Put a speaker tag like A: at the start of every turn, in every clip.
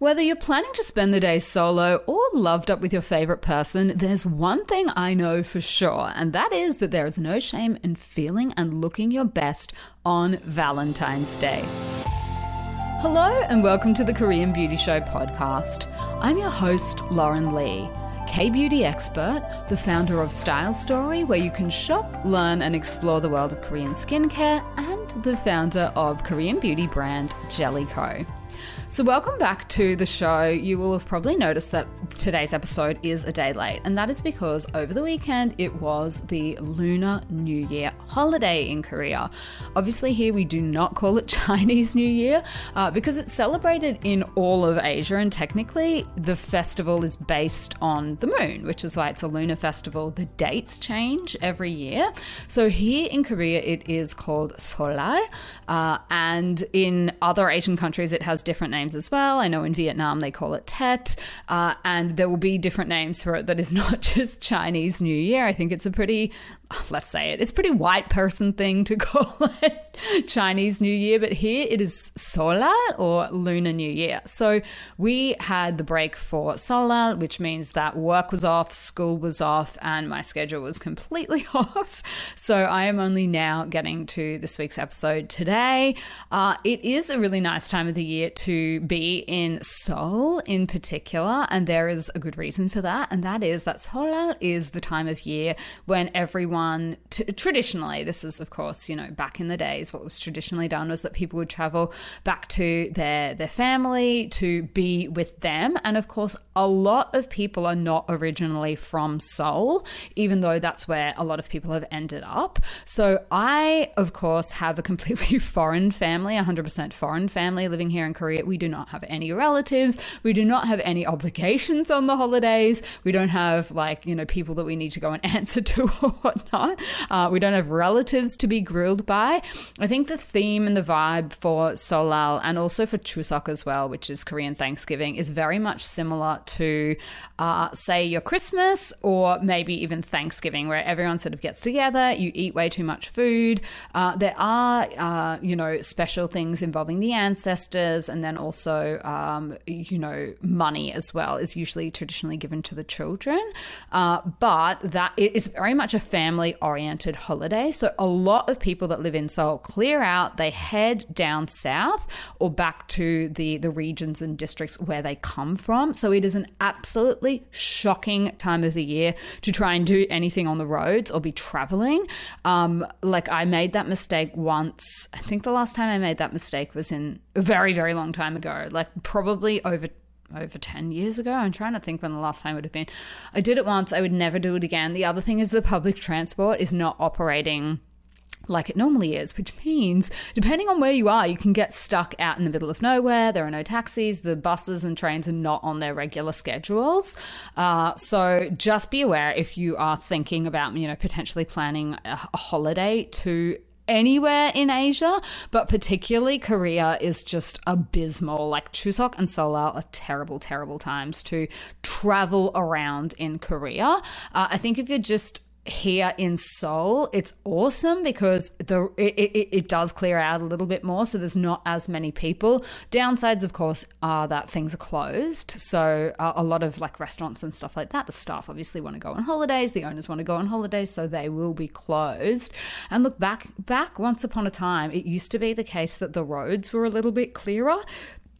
A: Whether you're planning to spend the day solo or loved up with your favorite person, there's one thing I know for sure, and that is that there is no shame in feeling and looking your best on Valentine's Day. Hello, and welcome to the Korean Beauty Show podcast. I'm your host, Lauren Lee. K beauty expert, the founder of Style Story, where you can shop, learn, and explore the world of Korean skincare, and the founder of Korean beauty brand Jelly Ko. So, welcome back to the show. You will have probably noticed that today's episode is a day late, and that is because over the weekend it was the Lunar New Year holiday in Korea. Obviously, here we do not call it Chinese New Year uh, because it's celebrated in all of Asia, and technically the festival is based on the moon, which is why it's a lunar festival. The dates change every year. So, here in Korea it is called Seollal, uh, and in other Asian countries it has different names as well. I know in Vietnam they call it Tet, uh, and there will be different names for it that is not just Chinese New Year. I think it's a pretty let's say it, it's a pretty white person thing to call it Chinese New Year, but here it is Seollal or Lunar New Year. So we had the break for Seollal, which means that work was off, school was off, and my schedule was completely off. So I am only now getting to this week's episode today. Uh, it is a really nice time of the year to be in Seoul in particular, and there is a good reason for that, and that is that Seollal is the time of year when everyone t- traditionally this is of course you know back in the days what was traditionally done was that people would travel back to their their family to be with them. And of course a lot of people are not originally from Seoul even though that's where a lot of people have ended up. So I of course have a completely foreign family 100% foreign family living here in Korea. We do not have any relatives. We do not have any obligations on the holidays. We don't have like you know people that we need to go and answer to or whatnot not. Uh, we don't have relatives to be grilled by. I think the theme and the vibe for Seollal and also for Chuseok as well, which is Korean Thanksgiving, is very much similar to, uh, say, your Christmas or maybe even Thanksgiving, where everyone sort of gets together, you eat way too much food. Uh, there are, uh, you know, special things involving the ancestors, and then also, um, you know, money as well is usually traditionally given to the children. Uh, but that it is very much a family family oriented holiday. So a lot of people that live in Seoul clear out, they head down south or back to the, the regions and districts where they come from. So it is an absolutely shocking time of the year to try and do anything on the roads or be traveling. Um, like I made that mistake once. I think the last time I made that mistake was in a very, very long time ago, like probably over over 10 years ago. I'm trying to think when the last time would have been. I did it once, I would never do it again. The other thing is the public transport is not operating like it normally is, which means depending on where you are, you can get stuck out in the middle of nowhere. There are no taxis, the buses and trains are not on their regular schedules. Uh, so just be aware if you are thinking about, you know, potentially planning a, a holiday to anywhere in Asia, but particularly Korea is just abysmal. Like Chuseok and Seollal are terrible, terrible times to travel around in Korea. Uh, I think if you're just here in Seoul, it's awesome because the it, it, it, does clear out a little bit more, so there's not as many people. Downsides, of course, are that things are closed, so uh, a lot of like restaurants and stuff like that. The staff obviously want to go on holidays, the owners want to go on holidays, so they will be closed. And look back back once upon a time, it used to be the case that the roads were a little bit clearer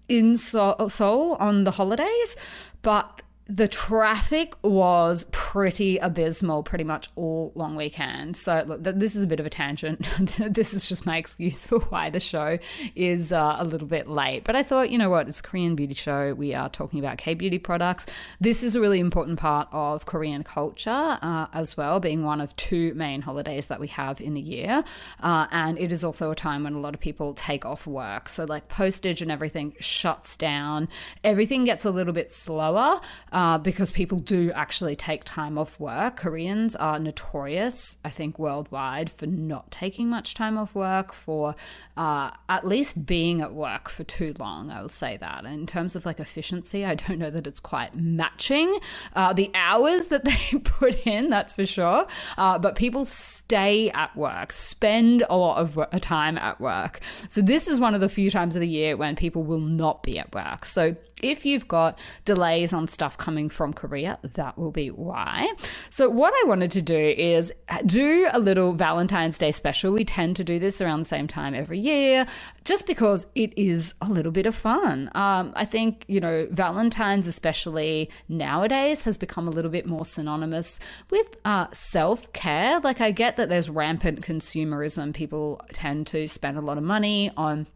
A: in Seoul on the holidays, but the traffic was pretty abysmal pretty much all long weekend. So look, this is a bit of a tangent. this is just my excuse for why the show is uh, a little bit late. But I thought, you know what, it's a Korean beauty show. We are talking about K beauty products. This is a really important part of Korean culture uh, as well, being one of two main holidays that we have in the year. Uh, and it is also a time when a lot of people take off work. So like postage and everything shuts down. Everything gets a little bit slower uh, because people do actually take time off work. Koreans are notorious, I think, worldwide for not taking much time off work, for uh, at least being at work for too long. I will say that. And in terms of like efficiency, I don't know that it's quite matching uh, the hours that they put in, that's for sure. Uh, but people stay at work, spend a lot of time at work. So this is one of the few times of the year when people will not be at work. So If you've got delays on stuff coming from Korea, that will be why. So, what I wanted to do is do a little Valentine's Day special. We tend to do this around the same time every year just because it is a little bit of fun. Um, I think, you know, Valentine's, especially nowadays, has become a little bit more synonymous with uh, self care. Like, I get that there's rampant consumerism. People tend to spend a lot of money on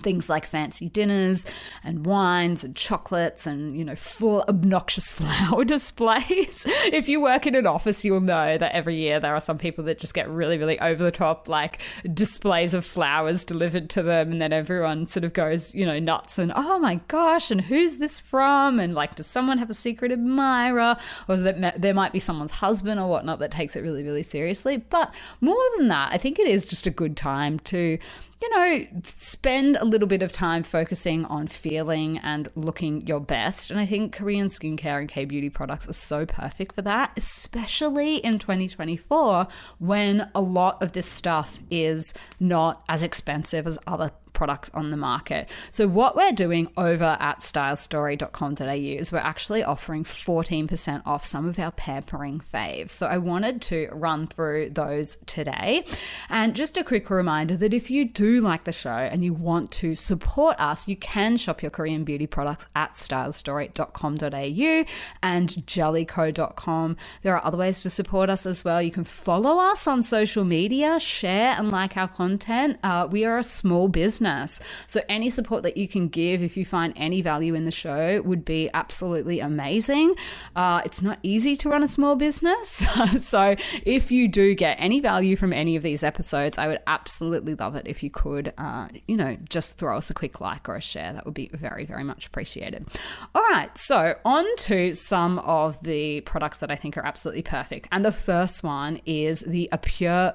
A: things like fancy dinners and wines and chocolates and you know full obnoxious flower displays. If you work in an office you'll know that every year there are some people that just get really really over the top like displays of flowers delivered to them. And then everyone sort of goes you know nuts and oh my gosh and who's this from? And like does someone have a secret admirer? Or that there might be someone's husband or whatnot that takes it really really seriously. But more than that i think it is just a good time to you know, spend a little bit of time focusing on feeling and looking your best. And I think Korean skincare and K beauty products are so perfect for that, especially in 2024 when a lot of this stuff is not as expensive as other products on the market. So, what we're doing over at stylestory.com.au is we're actually offering 14% off some of our pampering faves. So, I wanted to run through those today. And just a quick reminder that if you do like the show and you want to support us, you can shop your Korean beauty products at stylestory.com.au and jellyko.com. There are other ways to support us as well. You can follow us on social media, share and like our content. Uh, we are a small business business. So, any support that you can give if you find any value in the show would be absolutely amazing. Uh, it's not easy to run a small business. so, if you do get any value from any of these episodes, I would absolutely love it if you could, uh, you know, just throw us a quick like or a share. That would be very, very much appreciated. All right. So, on to some of the products that I think are absolutely perfect. And the first one is the Apieu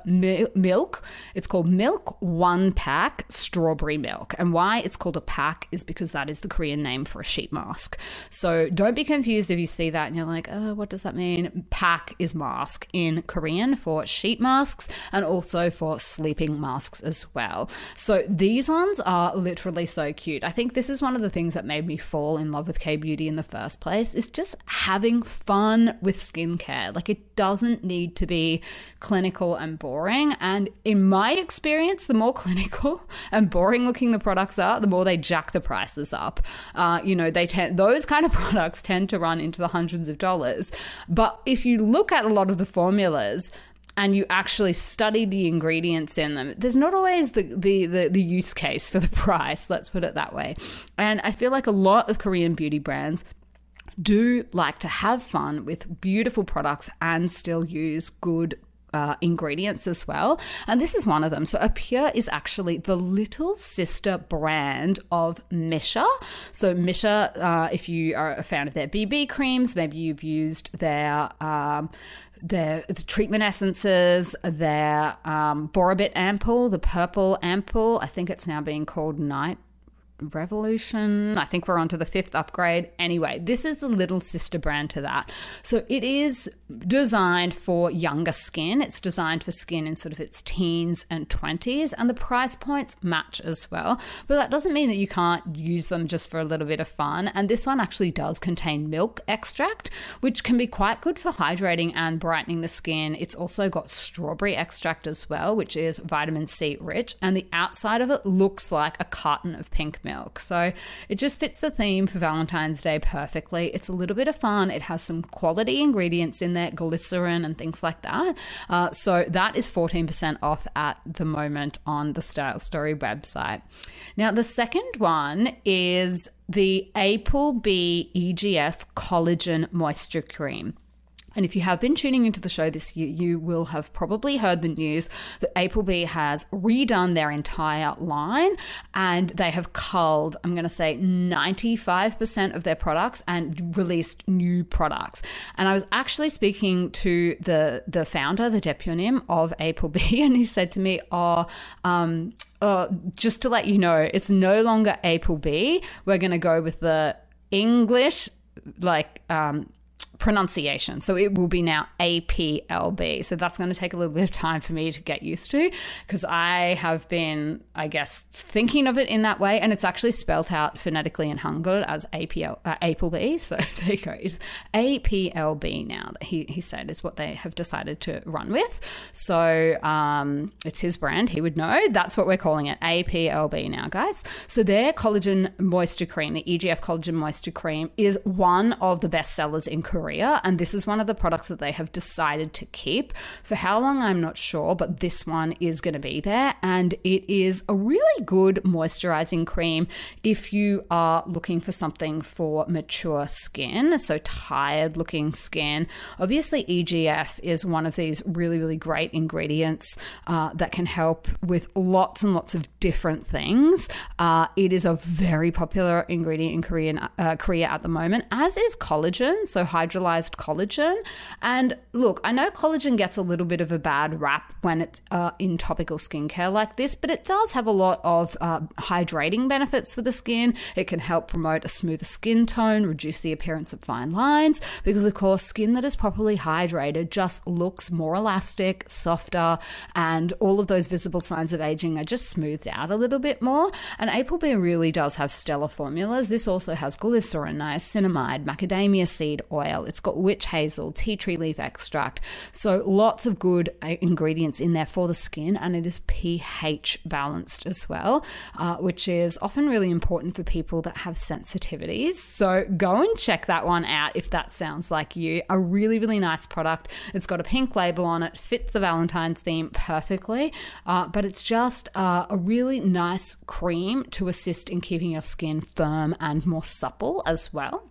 A: Milk. It's called Milk One Pack Strawberry strawberry milk. And why it's called a pack is because that is the Korean name for a sheet mask. So don't be confused if you see that and you're like, oh, what does that mean? Pack is mask in Korean for sheet masks and also for sleeping masks as well. So these ones are literally so cute. I think this is one of the things that made me fall in love with K beauty in the first place is just having fun with skincare. Like it doesn't need to be clinical and boring. And in my experience, the more clinical and boring boring looking the products are, the more they jack the prices up. Uh, you know, they tend those kind of products tend to run into the hundreds of dollars. But if you look at a lot of the formulas, and you actually study the ingredients in them, there's not always the, the, the, the, use case for the price, let's put it that way. And I feel like a lot of Korean beauty brands do like to have fun with beautiful products and still use good uh, ingredients as well. And this is one of them. So, Apieu is actually the little sister brand of Missha. So, Missha, uh, if you are a fan of their BB creams, maybe you've used their. Um, their the treatment essences, their um, Borabit ampoule, the purple ampoule. I think it's now being called Night Revolution. I think we're on to the fifth upgrade. Anyway, this is the little sister brand to that. So it is designed for younger skin. It's designed for skin in sort of its teens and 20s, and the price points match as well. But that doesn't mean that you can't use them just for a little bit of fun. And this one actually does contain milk extract, which can be quite good for hydrating and brightening the skin. It's also got strawberry extract as well, which is vitamin C rich, and the outside of it looks like a carton of pink milk. So it just fits the theme for Valentine's Day perfectly. It's a little bit of fun. It has some quality ingredients in there, glycerin and things like that. Uh, so that is 14% off at the moment on the Style Story website. Now, the second one is the Applebee EGF Collagen Moisture Cream. And if you have been tuning into the show this year, you will have probably heard the news that Applebee has redone their entire line and they have culled, I'm going to say 95% of their products and released new products. And I was actually speaking to the, the founder, the deponym of Applebee, and he said to me, Oh, um, uh, just to let you know, it's no longer Applebee. We're going to go with the English, like, um, pronunciation. So it will be now APLB. So that's going to take a little bit of time for me to get used to because I have been, I guess, thinking of it in that way. And it's actually spelt out phonetically in Hangul as APL, uh, APLB. So there you go. It's APLB now that he, he said is what they have decided to run with. So um, it's his brand. He would know. That's what we're calling it APLB now, guys. So their collagen moisture cream, the EGF collagen moisture cream, is one of the best sellers in Korea. And this is one of the products that they have decided to keep. For how long, I'm not sure, but this one is going to be there. And it is a really good moisturizing cream if you are looking for something for mature skin, so tired looking skin. Obviously, EGF is one of these really, really great ingredients uh, that can help with lots and lots of different things. Uh, it is a very popular ingredient in Korean uh, Korea at the moment, as is collagen, so hydrolyzed collagen. And look, I know collagen gets a little bit of a bad rap when it's uh, in topical skincare like this, but it does have a lot of uh, hydrating benefits for the skin. It can help promote a smoother skin tone, reduce the appearance of fine lines, because of course, skin that is properly hydrated just looks more elastic, softer, and all of those visible signs of aging are just smoothed out a little bit more. And APLB really does have stellar formulas. This also has glycerin, niacinamide, macadamia seed oil. It's got witch hazel, tea tree leaf extract. So lots of good uh, ingredients in there for the skin, and it is pH balanced as well, uh, which is often really important for people that have sensitivities. So go and check that one out if that sounds like you. A really, really nice product. It's got a pink label on it, fits the Valentine's theme perfectly, uh, but it's just uh, a really nice cream to assist in keeping your skin firm and more supple as well.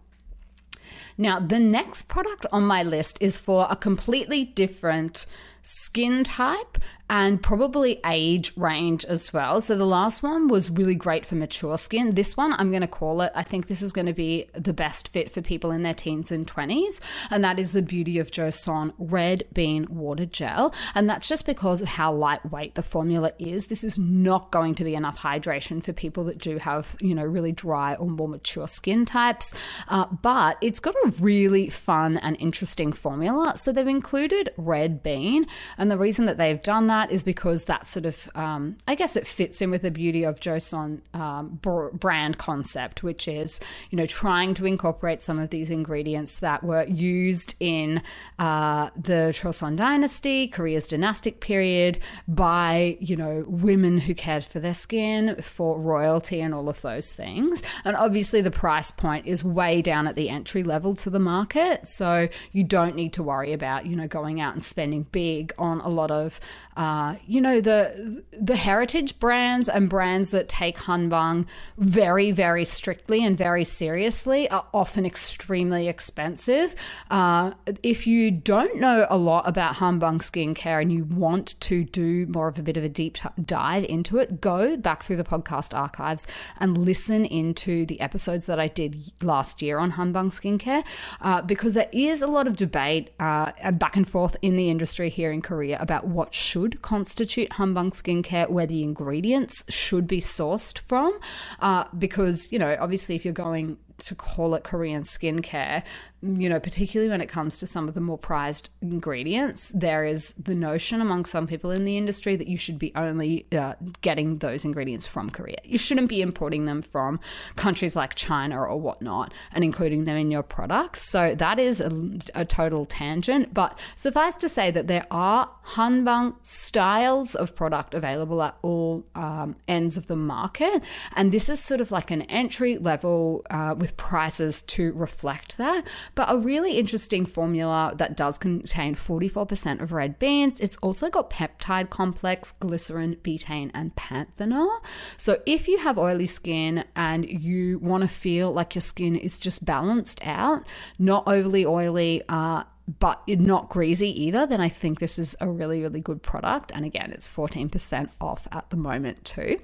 A: Now, the next product on my list is for a completely different skin type and probably age range as well. So the last one was really great for mature skin. This one, I'm going to call it, I think this is going to be the best fit for people in their teens and 20s. And that is the Beauty of Joseon Red Bean Water Gel. And that's just because of how lightweight the formula is. This is not going to be enough hydration for people that do have, you know, really dry or more mature skin types. Uh, but it's got a really fun and interesting formula. So they've included red bean. And the reason that they've done that is because that sort of, um, I guess it fits in with the beauty of Joseon um, brand concept, which is, you know, trying to incorporate some of these ingredients that were used in uh, the Joseon dynasty, Korea's dynastic period, by, you know, women who cared for their skin, for royalty, and all of those things. And obviously, the price point is way down at the entry level to the market. So you don't need to worry about, you know, going out and spending big on a lot of uh, you know the the heritage brands and brands that take hanbang very very strictly and very seriously are often extremely expensive. Uh, if you don't know a lot about hanbang skincare and you want to do more of a bit of a deep dive into it, go back through the podcast archives and listen into the episodes that I did last year on hanbang skincare uh, because there is a lot of debate uh, back and forth in the industry here in Korea about what should constitute hanbang skincare, where the ingredients should be sourced from. Uh, because, you know, obviously, if you're going to call it Korean skincare, you know, particularly when it comes to some of the more prized ingredients, there is the notion among some people in the industry that you should be only uh, getting those ingredients from Korea. You shouldn't be importing them from countries like China or whatnot and including them in your products. So that is a, a total tangent. But suffice to say that there are hanbang styles of product available at all um, ends of the market. And this is sort of like an entry level uh, prices to reflect that but a really interesting formula that does contain 44% of red beans. It's also got peptide complex, glycerin, betaine, and panthenol. So if you have oily skin and you want to feel like your skin is just balanced out, not overly oily, uh, but not greasy either, then I think this is a really, really good product. And again, it's 14% off at the moment too.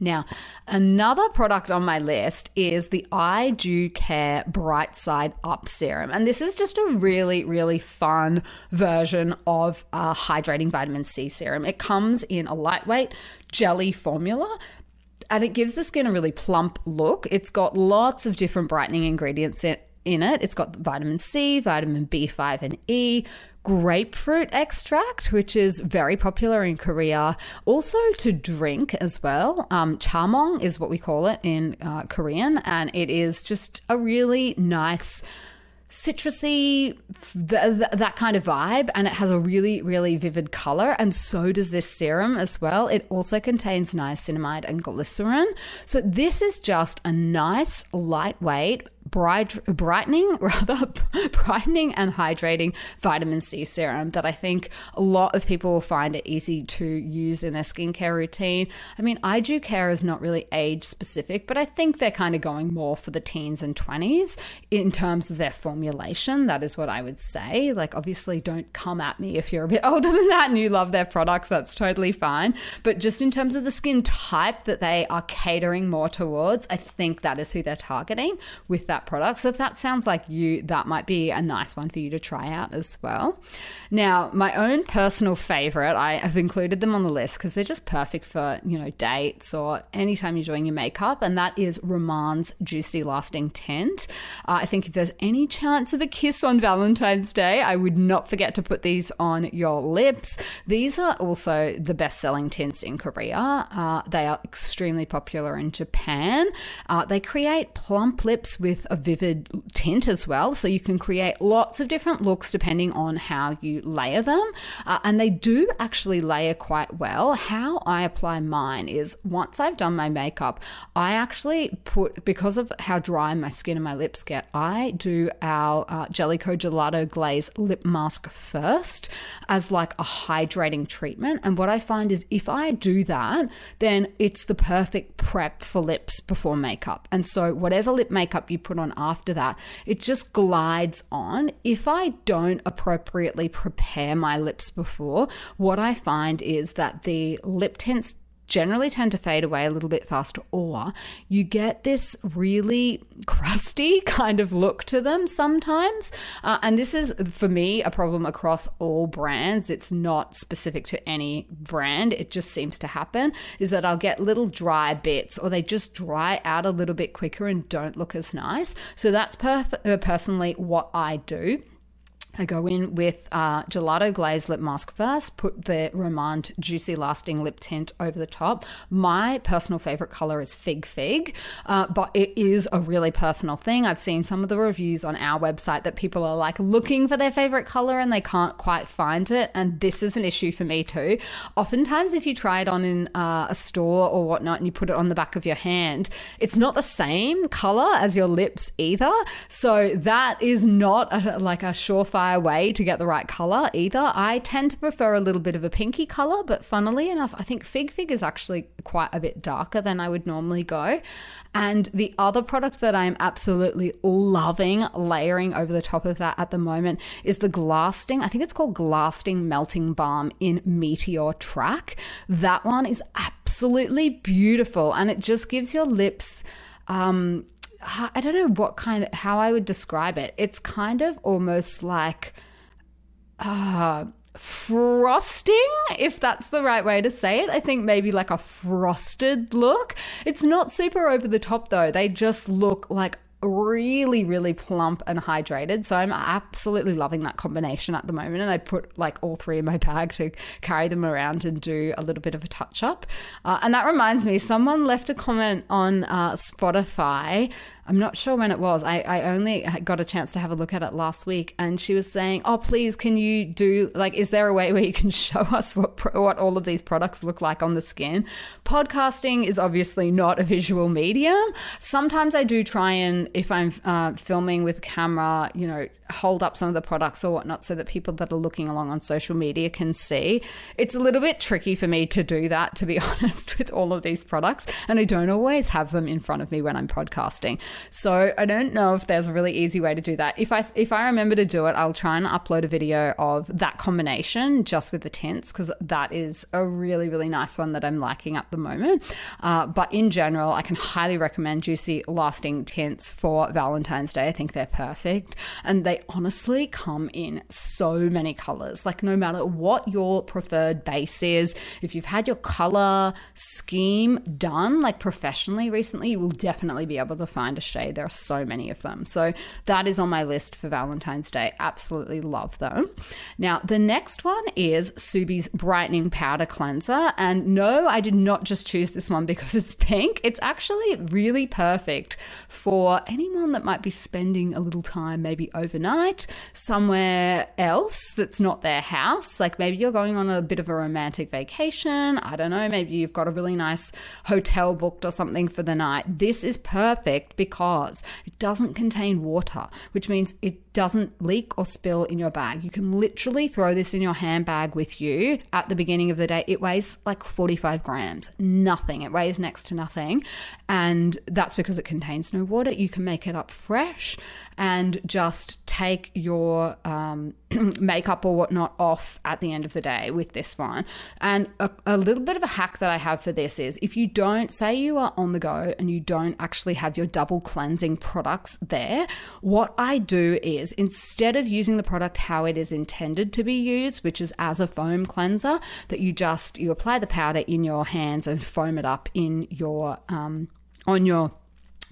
A: Now, another product on my list is the I Dew Care Bright Side Up Serum. And this is just a really, really fun version of a hydrating vitamin C serum. It comes in a lightweight jelly formula, and it gives the skin a really plump look. It's got lots of different brightening ingredients in, in it. It's got vitamin C, vitamin B5 and E, grapefruit extract, which is very popular in Korea. Also to drink as well. Um, chamong is what we call it in uh, Korean, and it is just a really nice citrusy, th- th- that kind of vibe, and it has a really, really vivid color. And so does this serum as well. It also contains niacinamide and glycerin. So this is just a nice, lightweight, bright, brightening, rather brightening and hydrating vitamin C serum that I think a lot of people will find it easy to use in their skincare routine. I mean, I Dew Care is not really age specific, but I think they're kind of going more for the teens and 20s in terms of their formulation. That is what I would say. Like, obviously, don't come at me if you're a bit older than that and you love their products. That's totally fine. But just in terms of the skin type that they are catering more towards, I think that is who they're targeting with that product. So if that sounds like you, that might be a nice one for you to try out as well. Now, my own personal favorite, I have included them on the list because they're just perfect for, you know, dates or anytime you're doing your makeup, and that is Rom&nd's Juicy Lasting Tint. Uh, I think if there's any chance of a kiss on Valentine's Day, I would not forget to put these on your lips. These are also the best selling tints in Korea. Uh, they are extremely popular in Japan. Uh, they create plump lips with a vivid tint as well. So you can create lots of different looks depending on how you layer them. Uh, and they do actually layer quite well. How I apply mine is once I've done my makeup, I actually put, because of how dry my skin and my lips get, I do our uh, Jelly Ko Gelato Glaze lip mask first as like a hydrating treatment. And what I find is if I do that, then it's the perfect prep for lips before makeup. And so whatever lip makeup you put put on after that, it just glides on. If I don't appropriately prepare my lips before, what I find is that the lip tints generally tend to fade away a little bit faster, or you get this really crusty kind of look to them sometimes. Uh, and this is, for me, a problem across all brands. It's not specific to any brand, it just seems to happen. Is that I'll get little dry bits, or they just dry out a little bit quicker and don't look as nice. So that's perf- uh, personally what I do. I go in with uh, gelato glaze lip mask first, put the Rom&nd Juicy Lasting Lip Tint over the top. My personal favorite color is Fig Fig, uh, but it is a really personal thing. I've seen some of the reviews on our website that people are like looking for their favorite color and they can't quite find it. And this is an issue for me too. Oftentimes, if you try it on in uh, a store or whatnot and you put it on the back of your hand, it's not the same color as your lips either. So that is not a, like a surefire surefire way to get the right color either. I tend to prefer a little bit of a pinky color, but funnily enough, I think Fig Fig is actually quite a bit darker than I would normally go. And the other product that I'm absolutely loving layering over the top of that at the moment is the Glasting. I think it's called Glasting Melting Balm in Meteor Track. That one is absolutely beautiful and it just gives your lips um, I don't know what kind of how I would describe it. It's kind of almost like uh frosting if that's the right way to say it. I think maybe like a frosted look. It's not super over the top though. They just look like really, really plump and hydrated. So I'm absolutely loving that combination at the moment. And I put like all three in my bag to carry them around and do a little bit of a touch up. Uh, and that reminds me, someone left a comment on uh, Spotify I'm not sure when it was. I, I only got a chance to have a look at it last week, and she was saying, "Oh, please, can you do like? Is there a way where you can show us what what all of these products look like on the skin?" Podcasting is obviously not a visual medium. Sometimes I do try and if I'm uh, filming with camera, you know, hold up some of the products or whatnot so that people that are looking along on social media can see. It's a little bit tricky for me to do that, to be honest, with all of these products. And I don't always have them in front of me when I'm podcasting. So I don't know if there's a really easy way to do that. If I if I remember to do it, I'll try and upload a video of that combination just with the tints because that is a really, really nice one that I'm liking at the moment. Uh, but in general, I can highly recommend Juicy Lasting Tints for Valentine's Day. I think they're perfect. And they honestly come in so many colors. Like, no matter what your preferred base is, if you've had your color scheme done like professionally recently, you will definitely be able to find a shade. There are so many of them. So, that is on my list for Valentine's Day. Absolutely love them. Now, the next one is Subi's Brightening Powder Cleanser. And no, I did not just choose this one because it's pink. It's actually really perfect for anyone that might be spending a little time, maybe overnight, somewhere else that's not their house. Like maybe you're going on a bit of a romantic vacation. I don't know. Maybe you've got a really nice hotel booked or something for the night. This is perfect because it doesn't contain water, which means it doesn't leak or spill in your bag. You can literally throw this in your handbag with you at the beginning of the day. It weighs like 45 grams, nothing. It weighs next to nothing. And that's because it contains no water. You can make it up fresh and just take your um, makeup or whatnot off at the end of the day with this one. And a, a little bit of a hack that I have for this is if you don't, say you are on the go and you don't actually have your double cleansing products there, what I do is instead of using the product how it is intended to be used, which is as a foam cleanser, that you just you apply the powder in your hands and foam it up in your um, on your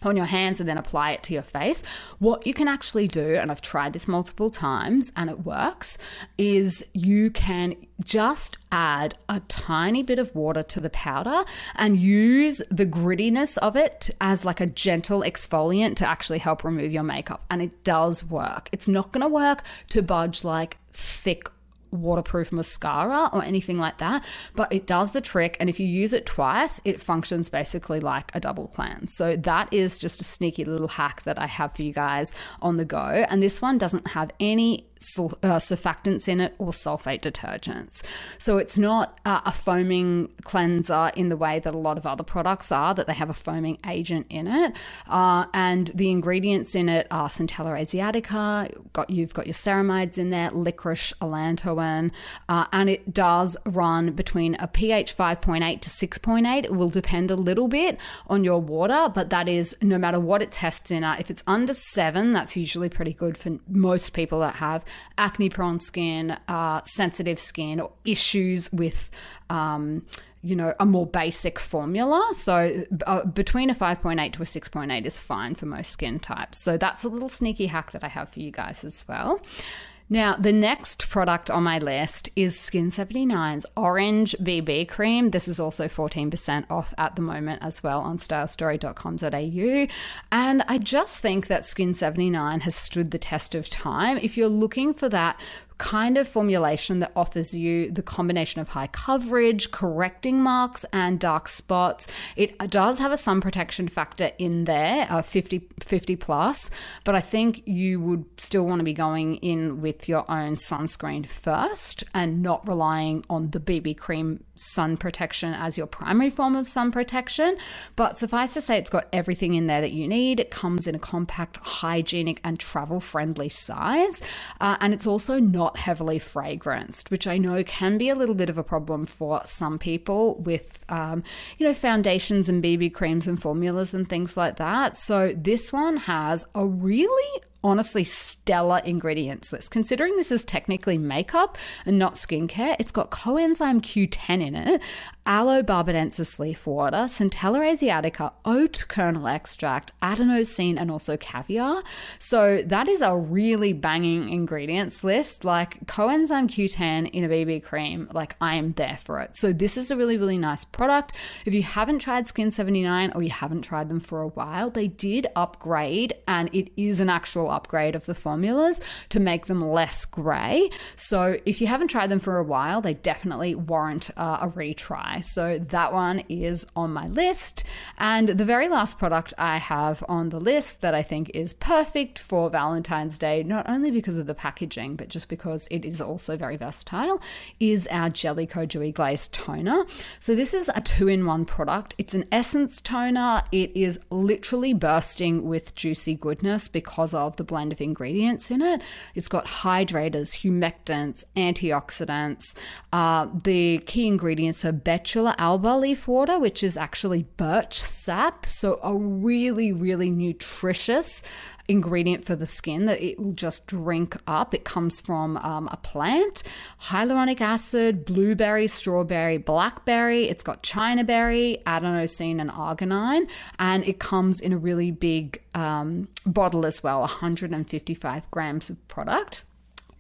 A: on your hands and then apply it to your face. What you can actually do, and I've tried this multiple times and it works, is you can just add a tiny bit of water to the powder and use the grittiness of it as like a gentle exfoliant to actually help remove your makeup. And it does work. It's not going to work to budge like thick waterproof mascara or anything like that, but it does the trick. And if you use it twice, it functions basically like a double cleanse. So that is just a sneaky little hack that I have for you guys on the go. And this one doesn't have any surfactants in it or sulfate detergents. So it's not uh, a foaming cleanser in the way that a lot of other products are, that they have a foaming agent in it. Uh, and the ingredients in it are Centella asiatica, got, you've got your ceramides in there, licorice, allantoin, uh, and it does run between a pH 5.8 to 6.8. It will depend a little bit on your water, but that is no matter what it tests in at. If it's under seven, that's usually pretty good for most people that have acne prone skin, uh, sensitive skin, or issues with. Um, you know, a more basic formula. So uh, between a 5.8 to a 6.8 is fine for most skin types. So that's a little sneaky hack that I have for you guys as well. Now, the next product on my list is Skin 79's Orange BB Cream. This is also 14% off at the moment as well on stylestory.com.au. And I just think that Skin 79 has stood the test of time. If you're looking for that kind of formulation that offers you the combination of high coverage, correcting marks, and dark spots. It does have a sun protection factor in there, uh, 50, 50 plus, but I think you would still want to be going in with your own sunscreen first and not relying on the BB cream sun protection as your primary form of sun protection. But suffice to say, it's got everything in there that you need. It comes in a compact, hygienic, and travel friendly size. Uh, and it's also not not heavily fragranced, which I know can be a little bit of a problem for some people with, um, you know, foundations and BB creams and formulas and things like that. So this one has a really honestly stellar ingredients list. Considering this is technically makeup and not skincare, it's got coenzyme Q10 in it, aloe barbadensis leaf water, centella asiatica, oat kernel extract, adenosine, and also caviar. So that is a really banging ingredients list. Like coenzyme Q10 in a BB cream, like I am there for it. So this is a really, really nice product. If you haven't tried Skin 79 or you haven't tried them for a while, they did upgrade and it is an actual upgrade of the formulas to make them less grey. So if you haven't tried them for a while, they definitely warrant uh, a retry. So that one is on my list. And the very last product I have on the list that I think is perfect for Valentine's Day, not only because of the packaging, but just because it is also very versatile, is our Jelly Ko Dewy Glaze Toner. So this is a two in one product. It's an essence toner. It is literally bursting with juicy goodness because of the blend of ingredients in it. It's got hydrators, humectants, antioxidants. Uh, the key ingredients are bet Alba leaf water, which is actually birch sap. So, a really, really nutritious ingredient for the skin that it will just drink up. It comes from um, a plant, hyaluronic acid, blueberry, strawberry, blackberry. It's got chinaberry, adenosine, and arginine, and it comes in a really big um, bottle as well 155 grams of product.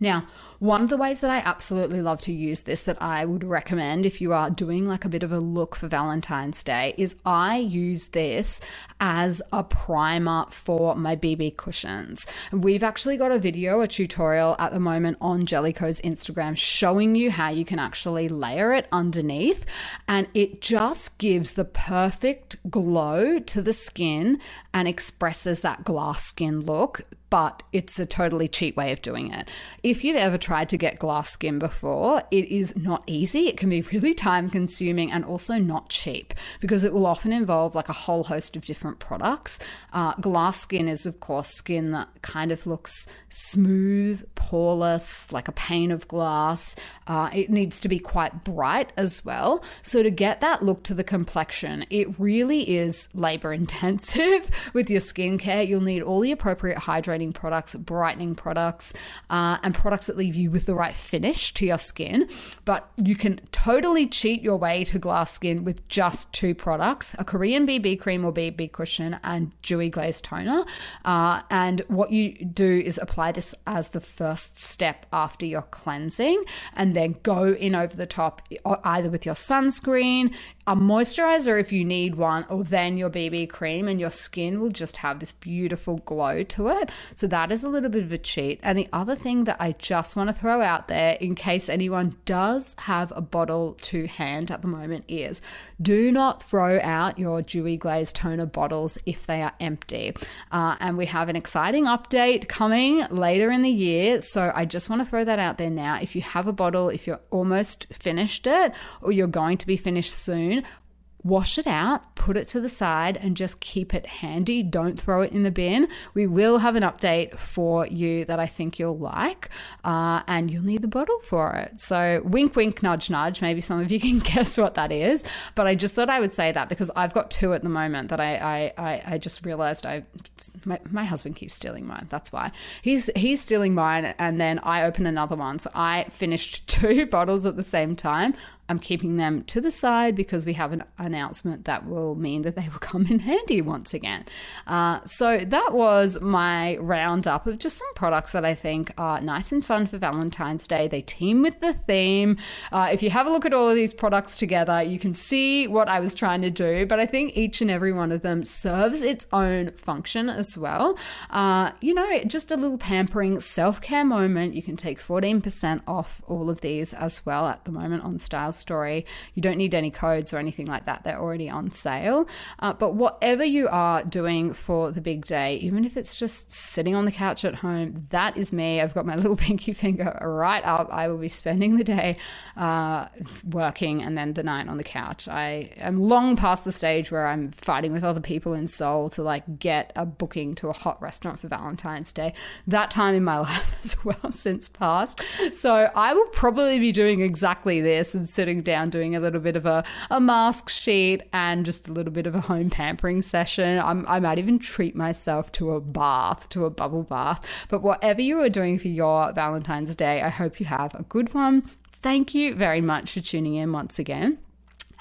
A: Now, one of the ways that I absolutely love to use this that I would recommend if you are doing like a bit of a look for Valentine's Day is I use this as a primer for my BB cushions. We've actually got a video, a tutorial at the moment on Jelly Ko's Instagram showing you how you can actually layer it underneath and it just gives the perfect glow to the skin and expresses that glass skin look but it's a totally cheap way of doing it. If you've ever tried to get glass skin before, it is not easy. It can be really time consuming and also not cheap because it will often involve like a whole host of different products. Uh, glass skin is, of course, skin that kind of looks smooth, poreless, like a pane of glass. Uh, it needs to be quite bright as well. So, to get that look to the complexion, it really is labor intensive with your skincare. You'll need all the appropriate hydrating products, brightening products, uh, and products that leave you with the right finish to your skin. But you can totally cheat your way to glass skin with just two products a Korean BB cream or BB cushion and dewy glaze toner. Uh, and what you do is apply this as the first step after your cleansing and then go in over the top either with your sunscreen, a moisturizer if you need one, or then your BB cream, and your skin will just have this beautiful glow to it. So that is a little bit of a cheat. And the other thing that I just want to throw out there, in case anyone does have a bottle to hand at the moment, is do not throw out your dewy glaze toner bottles if they are empty. Uh, and we have an exciting update coming later in the year. So I just want to throw that out there now. If you have a bottle, if you're almost finished it, or you're going to be finished soon, wash it out, put it to the side, and just keep it handy. Don't throw it in the bin. We will have an update for you that I think you'll like, uh, and you'll need the bottle for it. So, wink, wink, nudge, nudge. Maybe some of you can guess what that is, but I just thought I would say that because I've got two at the moment that I I, I, I just realized I my, my husband keeps stealing mine. That's why he's he's stealing mine, and then I open another one. So I finished two bottles at the same time. I'm keeping them to the side because we have an announcement that will mean that they will come in handy once again. Uh, so that was my roundup of just some products that I think are nice and fun for Valentine's Day. They team with the theme. Uh, if you have a look at all of these products together, you can see what I was trying to do, but I think each and every one of them serves its own function as well. Uh, you know, just a little pampering self care moment. You can take 14% off all of these as well at the moment on Style story. You don't need any codes or anything like that, they're already on sale. Uh, but whatever you are doing for the big day, even if it's just sitting on the couch at home, that is me. I've got my little pinky finger right up. I will be spending the day uh, working and then the night on the couch. I am long past the stage where I'm fighting with other people in Seoul to like get a booking to a hot restaurant for Valentine's Day. That time in my life as well since passed. So I will probably be doing exactly this and sitting sitting down doing a little bit of a, a mask sheet and just a little bit of a home pampering session. I'm, I might even treat myself to a bath, to a bubble bath. But whatever you are doing for your Valentine's Day, I hope you have a good one. Thank you very much for tuning in once again.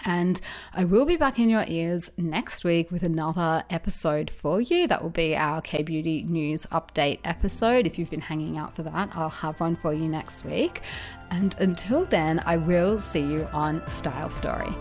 A: And I will be back in your ears next week with another episode for you. That will be our K Beauty News Update episode. If you've been hanging out for that, I'll have one for you next week. And until then, I will see you on Style Story.